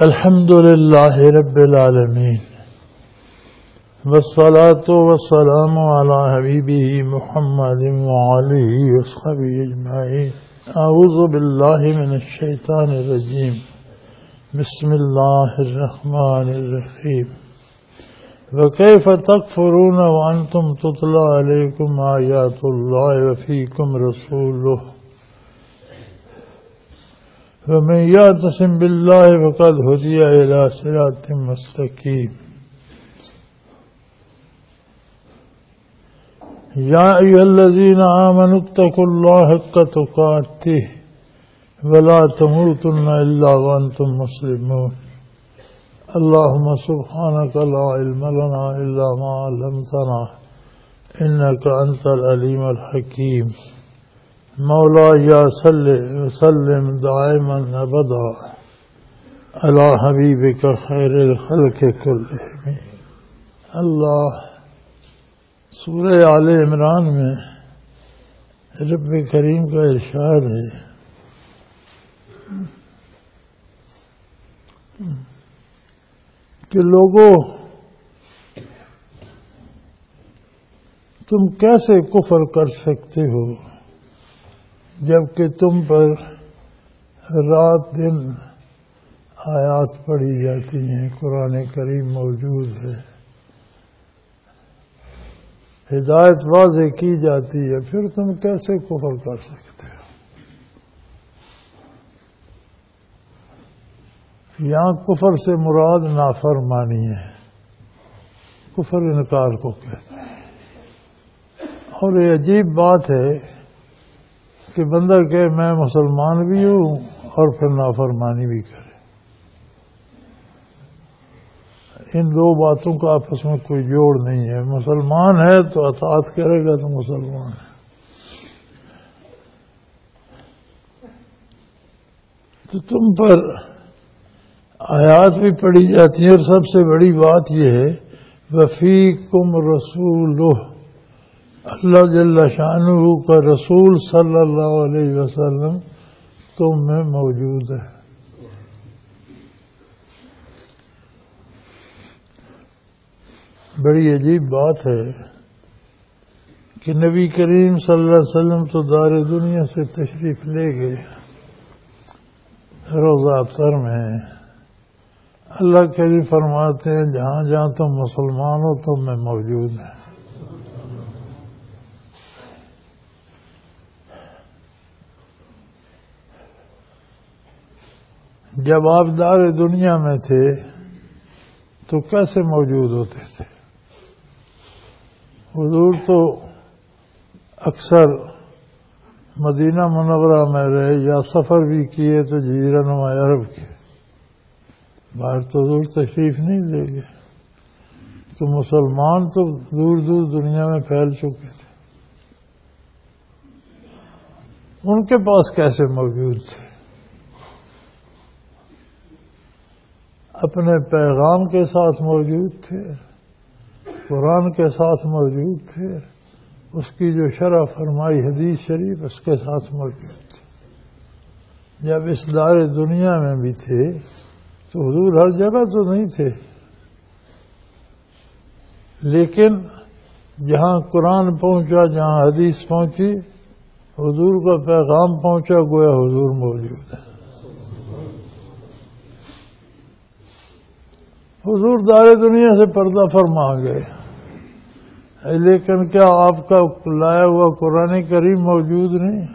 الحمد لله رب العالمين والصلاة والسلام على حبيبه محمد وعليه وصحبه أجمعين أعوذ بالله من الشيطان الرجيم بسم الله الرحمن الرحيم وكيف تكفرون وأنتم تطلع عليكم آيات الله وفيكم رسوله ومن يعتصم بالله فقد هدي إلى صراط مستقيم. يا أيها الذين آمنوا اتقوا الله حق تقاته ولا تموتن إلا وأنتم مسلمون. اللهم سبحانك لا علم لنا إلا ما علمتنا إنك أنت الأليم الحكيم. مولا یا وسلم دائما ابدا على حبیبك خیر الخلق كلهم اللہ سورہ آل عمران میں رب کریم کا ارشاد ہے۔ کہ لوگوں تم کیسے کفر کر سکتے ہو؟ جبکہ تم پر رات دن آیات پڑھی جاتی ہیں، قرآن کریم موجود ہے۔ ہدایت واضح کی جاتی ہے، پھر تم کیسے کفر کر سکتے ہو؟ یہاں کفر سے مراد نافرمانی ہے۔ کفر انکار کو کہتے ہیں۔ اور یہ عجیب بات ہے کہ بندہ کہ میں مسلمان بھی ہوں اور پھر نافرمانی بھی کرے۔ ان دو باتوں کا آپس میں کوئی جوڑ نہیں ہے۔ مسلمان ہے تو اطاعت کرے گا تو مسلمان ہے۔ تو تم پر آیات بھی پڑھی جاتی ہیں اور سب سے بڑی بات یہ ہے وفی کم رسول اللہ جل شاہ کا رسول صلی اللہ علیہ وسلم تم میں موجود ہے۔ بڑی عجیب بات ہے کہ نبی کریم صلی اللہ علیہ وسلم تو دار دنیا سے تشریف لے گئے، روزہ اختر میں اللہ کریم فرماتے ہیں، جہاں جہاں تم مسلمان ہو تم میں موجود ہیں جب آپ دار دنیا میں تھے تو کیسے موجود ہوتے تھے؟ حضور تو اکثر مدینہ منورہ میں رہے یا سفر بھی کیے تو جزیرہ نما عرب کے۔ باہر تو دور تشریف نہیں لے گئے۔ تو مسلمان تو دور دور دنیا میں پھیل چکے تھے۔ ان کے پاس کیسے موجود تھے؟ اپنے پیغام کے ساتھ موجود تھے، قرآن کے ساتھ موجود تھے، اس کی جو شرح فرمائی حدیث شریف اس کے ساتھ موجود تھے۔ جب اس دار دنیا میں بھی تھے تو حضور ہر جگہ تو نہیں تھے۔ لیکن جہاں قرآن پہنچا، جہاں حدیث پہنچی، حضور کا پیغام پہنچا، گویا حضور موجود ہے حضور دار دنیا سے پردہ فرما گئے۔ لیکن کیا آپ کا لایا ہوا قرآن کریم موجود نہیں؟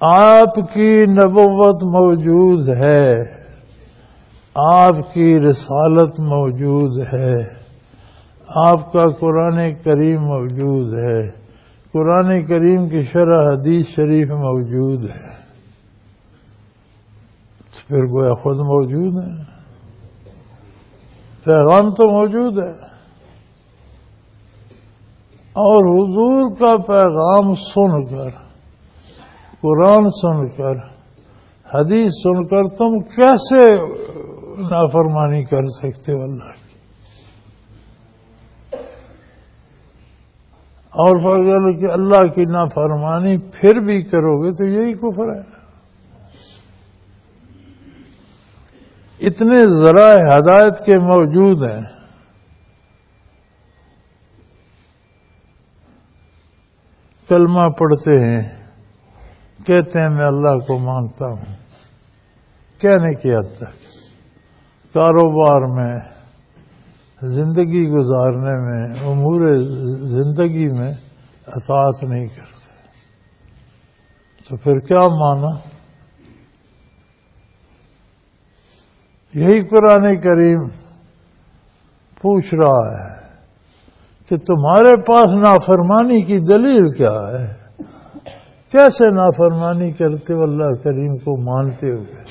آپ کی نبوت موجود ہے۔ آپ کی رسالت موجود ہے۔ آپ کا قرآن کریم موجود ہے۔ قرآن کریم کی شرح حدیث شریف موجود ہے۔ پھر گویا خود موجود ہے پیغام تو موجود ہے۔ اور حضور کا پیغام سن کر، قرآن سن کر، حدیث سن کر تم کیسے نافرمانی کر سکتے ہو اللہ کی؟ اور فرض کہ اللہ کی نافرمانی پھر بھی کرو گے تو یہی کفر ہے۔ اتنے ذرائع ہدایت کے موجود ہیں۔ کلمہ پڑھتے ہیں، کہتے ہیں، میں اللہ کو مانتا ہوں۔ کہنے کی حد تک۔ کاروبار میں، زندگی گزارنے میں، امور زندگی میں اطاعت نہیں کرتے۔ تو پھر کیا مانا؟ یہی قرآن کریم پوچھ رہا ہے کہ تمہارے پاس نافرمانی کی دلیل کیا ہے؟ کیسے نافرمانی کرتے ہو اللہ کریم کو مانتے ہوئے؟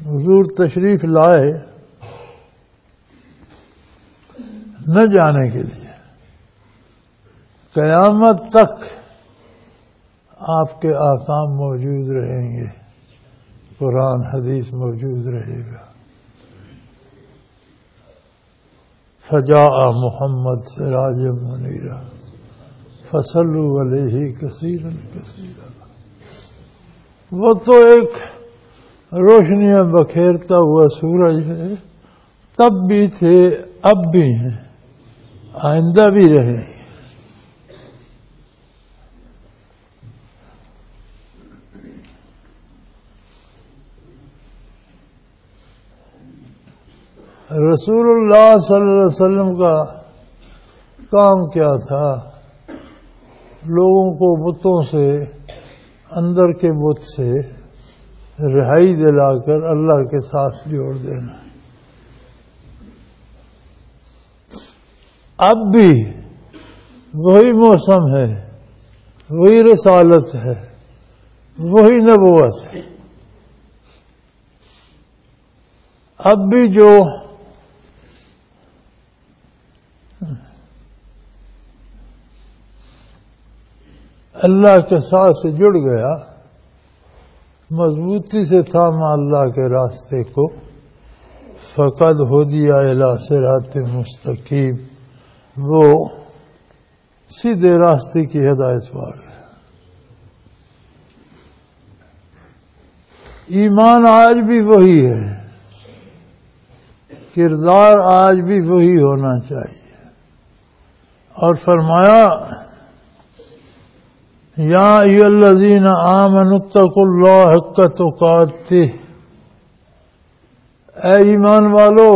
حضور تشریف لائے نہ جانے کے لیے۔ قیامت تک آپ کے آکام موجود رہیں گے۔ قرآن حدیث موجود رہے گا۔ فجا محمد سراج منیرہ فصل علیہ کثیر کثیر وہ تو ایک روشنیاں بکھیرتا ہوا سورج ہے۔ تب بھی تھے، اب بھی ہیں۔ آئندہ بھی رہے رسول اللہ صلی اللہ علیہ وسلم کا کام کیا تھا؟ لوگوں کو بتوں سے، اندر کے بت سے رہائی دلا کر اللہ کے ساتھ جوڑ دینا۔ اب بھی وہی موسم ہے، وہی رسالت ہے، وہی نبوت ہے۔ اب بھی جو اللہ کے ساتھ سے جڑ گیا، مضبوطی سے تھاما اللہ کے راستے کو، فقد ہو دیا سرات مستقیم۔ وہ سیدھے راستے کی ہدایت پا گیا ایمان آج بھی وہی ہے۔ کردار آج بھی وہی ہونا چاہیے۔ اور فرمایا، یا الذین آمنوا اتقوا اللہ حق تقاتی اے ایمان والو،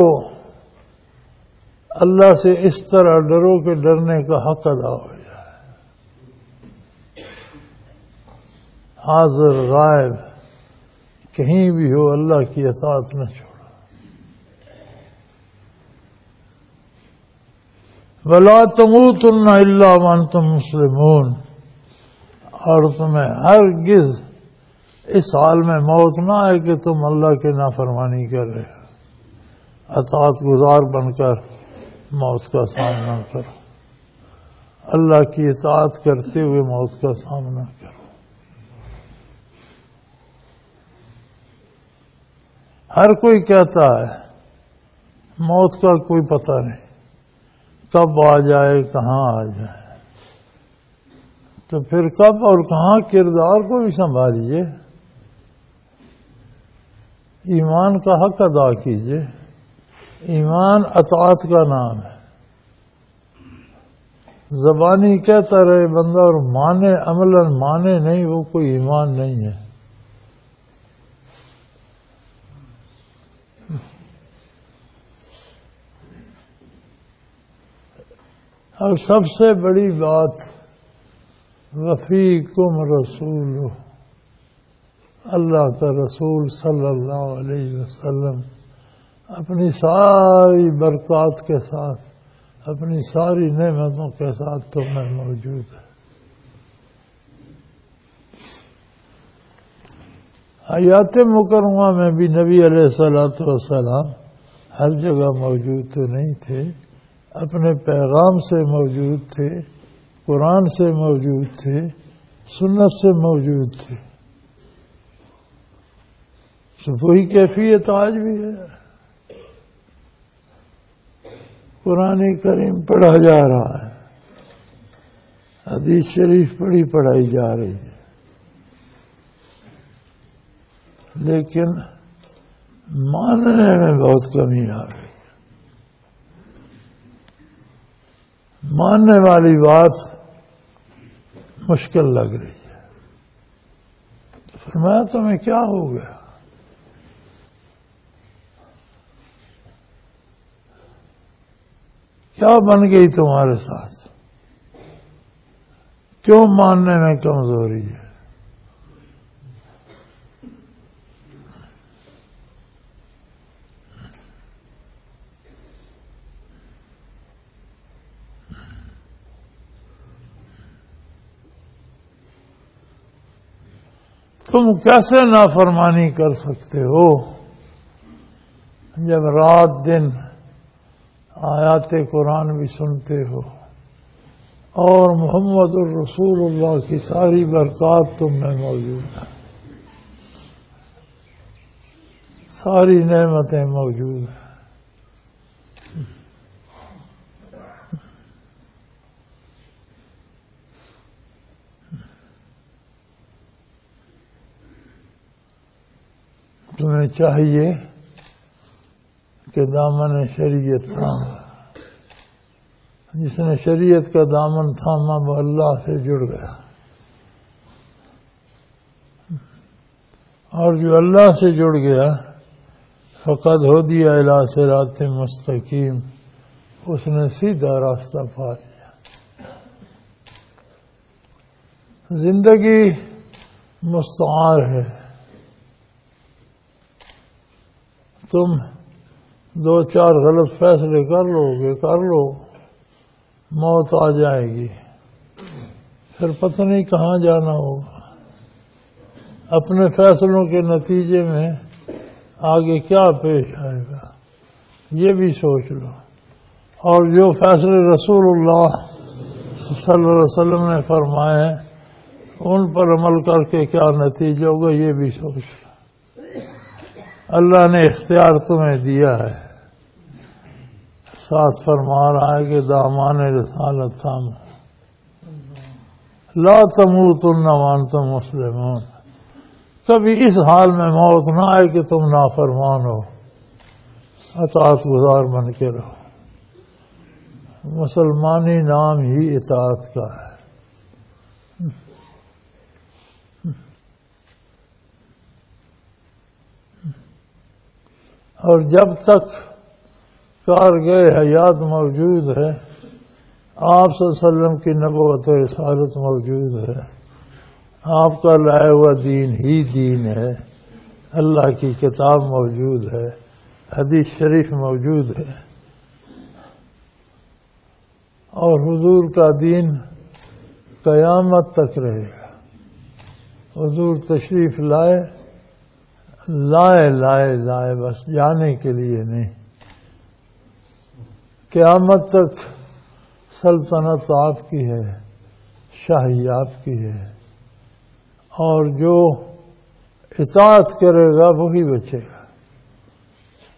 اللہ سے اس طرح ڈرو کہ ڈرنے کا حق ادا ہو جائے۔ حاضر غائب، کہیں بھی ہو اللہ کی اطاعت نہ چھوڑو ولا تموتن الا وانتم مسلمون اور تمہیں ہر گز اس حال میں موت نہ آئے کہ تم اللہ کے نافرمانی کر رہے اطاعت گزار بن کر موت کا سامنا کرو۔ اللہ کی اطاعت کرتے ہوئے موت کا سامنا کرو۔ ہر کوئی کہتا ہے، موت کا کوئی پتہ نہیں۔ کب آ جائے، کہاں آ جائے؟ تو پھر کب اور کہاں کردار کو بھی سنبھالیے۔ ایمان کا حق ادا کیجیے۔ ایمان اطاعت کا نام ہے۔ زبانی کہتا رہے، بندہ اور مانے عمل مانے نہیں، وہ کوئی ایمان نہیں ہے۔ اور سب سے بڑی بات وفیقم رسول اللہ کا رسول صلی اللہ علیہ وسلم، اپنی ساری برکات کے ساتھ، اپنی ساری نعمتوں کے ساتھ تو میں موجود ہے۔ حیات مکرمہ میں بھی نبی علیہ السلاۃ والسلام ہر جگہ موجود تو نہیں تھے۔ اپنے پیغام سے موجود تھے، قرآن سے موجود تھے، سنت سے موجود تھے۔ تو وہی کیفیت آج بھی ہے۔ قرآن کریم پڑھا جا رہا ہے۔ حدیث شریف پڑھی پڑھائی جا رہی ہے۔ لیکن ماننے میں بہت کمی آ گئی ماننے والی بات مشکل لگ رہی ہے۔ فرمایا تمہیں کیا ہو گیا؟ کیا بن گئی تمہارے ساتھ؟ کیوں ماننے میں کمزوری ہے؟ تم کیسے نافرمانی کر سکتے ہو؟ جب رات دن آیات قرآن بھی سنتے ہو اور محمد الرسول اللہ کی ساری برکات تم میں موجود ہیں ساری نعمتیں موجود ہیں۔ تمہیں چاہیے کہ دامن شریعت تھام جس نے شریعت کا دامن تھاما، وہ اللہ سے جڑ گیا۔ اور جو اللہ سے جڑ گیا فقط ہو دیا اللہ سے رات مستقیم، اس نے سیدھا راستہ پا لیا۔ زندگی مستعار ہے۔ تم دو چار غلط فیصلے کر لو گے، کر لو، موت آ جائے گی۔ پھر پتہ نہیں کہاں جانا ہوگا۔ اپنے فیصلوں کے نتیجے میں آگے کیا پیش آئے گا، یہ بھی سوچ لو۔ اور جو فیصلے رسول اللہ صلی اللہ علیہ وسلم نے فرمائے ہیں، ان پر عمل کر کے کیا نتیجہ ہوگا، یہ بھی سوچ لو۔ اللہ نے اختیار تمہیں دیا ہے۔ ساتھ فرما رہا ہے کہ دامان رسالت تھام لا تموتن وانتم مسلمون۔ کبھی اس حال میں موت نہ آئے کہ تم نافرمان ہو۔ اطاعت گزار بن کے رہو۔ مسلمانی نام ہی اطاعت کا ہے۔ اور جب تک کار حیات موجود ہے، آپ صلی اللہ علیہ وسلم کی نبوت و رسالت موجود ہے۔ آپ کا لائے ہوا دین ہی دین ہے۔ اللہ کی کتاب موجود ہے۔ حدیث شریف موجود ہے۔ اور حضور کا دین قیامت تک رہے گا۔ حضور تشریف لائے۔ لائے لائے لائے، بس جانے کے لیے نہیں۔ قیامت تک سلطنت آپ کی ہے، شاہی آپ کی ہے۔ اور جو اطاعت کرے گا، وہی بچے گا۔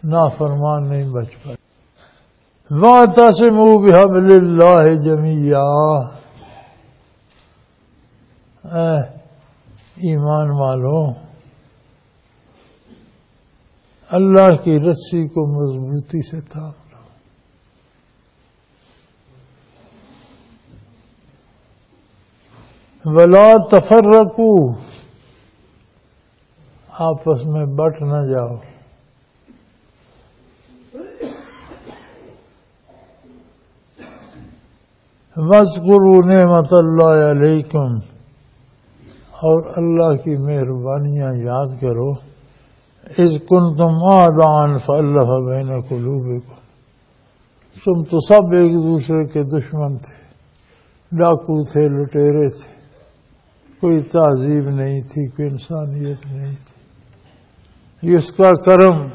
نا فرمان نہیں بچ پائے۔ واتا سے منہ بھی اللہ جمیا ایمان والوں اللہ کی رسی کو مضبوطی سے تھا ولا تفرقو آپس میں بٹ نہ جاؤ۔ وزقرو نعمت اللہ علیکم اور اللہ کی مہربانیاں یاد کرو۔ اس کن تم آدان فلح بین قلوب کو تم تو سب ایک دوسرے کے دشمن تھے، ڈاکو تھے، لٹیرے تھے۔ کوئی تہذیب نہیں تھی، کوئی انسانیت نہیں تھی۔ اس کا کرم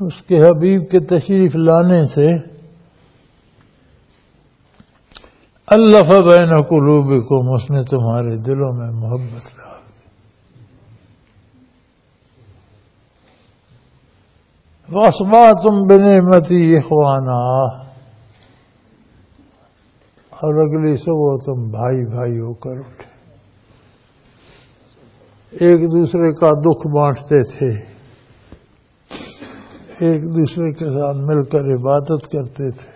اس کے حبیب کے تشریف لانے سے اللہ بین قلوب کو اس نے تمہارے دلوں میں محبت لا وسما تم بنے متی اخوانہ اور اگلی صبح تم بھائی بھائی ہو کر اٹھے۔ ایک دوسرے کا دکھ بانٹتے تھے۔ ایک دوسرے کے ساتھ مل کر عبادت کرتے تھے۔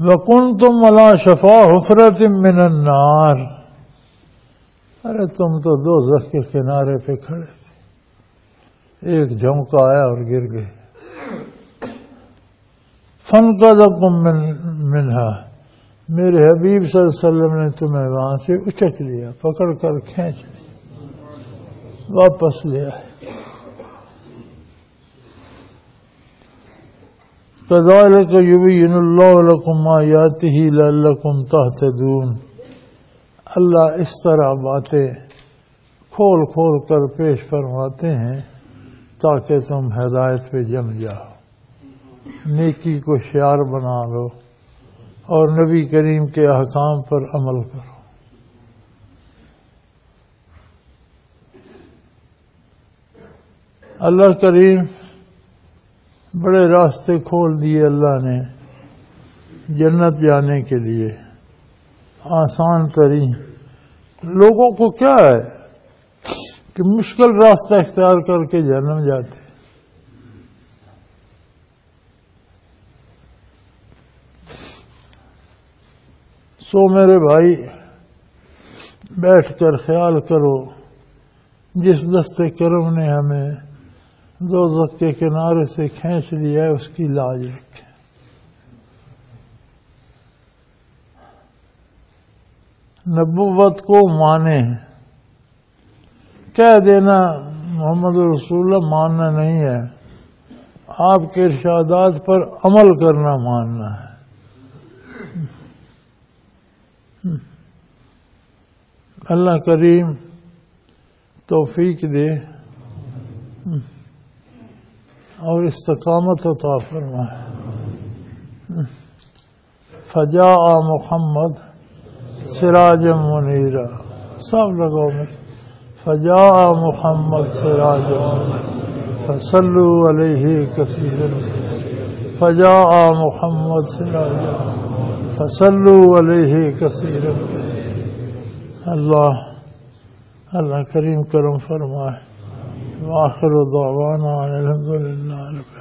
وکن تم ملا شفا حفرت من النار۔ ارے تم تو دو زخ کے کنارے پہ کھڑے تھے۔ ایک جھونکا آیا اور گر گئے۔ فن کا دم منہا میرے حبیب صلی اللہ علیہ وسلم نے تمہیں وہاں سے اچک لیا، پکڑ کر کھینچ لیا۔ واپس لیا كذلك يبين الله لكم آياته لعلكم تهتدون اللہ اس طرح باتیں کھول کھول کر پیش فرماتے ہیں تاکہ تم ہدایت پہ جم جاؤ۔ نیکی کو شعار بنا لو اور نبی کریم کے احکام پر عمل کرو۔ اللہ کریم بڑے راستے کھول دیے اللہ نے جنت جانے کے لیے۔ آسان ترین۔ لوگوں کو کیا ہے کہ مشکل راستہ اختیار کر کے جنم جاتے سو میرے بھائی، بیٹھ کر خیال کرو، جس دستے کرم نے ہمیں دو کے کنارے سے کھینچ لیا ہے، اس کی لاج رکھے نبوت کو مانے۔ کہہ دینا محمد رسول اللہ ماننا نہیں ہے۔ آپ کے ارشادات پر عمل کرنا ماننا ہے۔ اللہ کریم توفیق دے۔ اور استقامت عطا فرمائے۔ فجا محمد سراج منیرا سب لگوں میں۔ فجا محمد سراج فصلو علیہ کثیر فجا محمد سراج فصلو علیہ کثیر اللہ اللہ کریم کرم فرمائے۔ واخر دعوانا الحمد للہ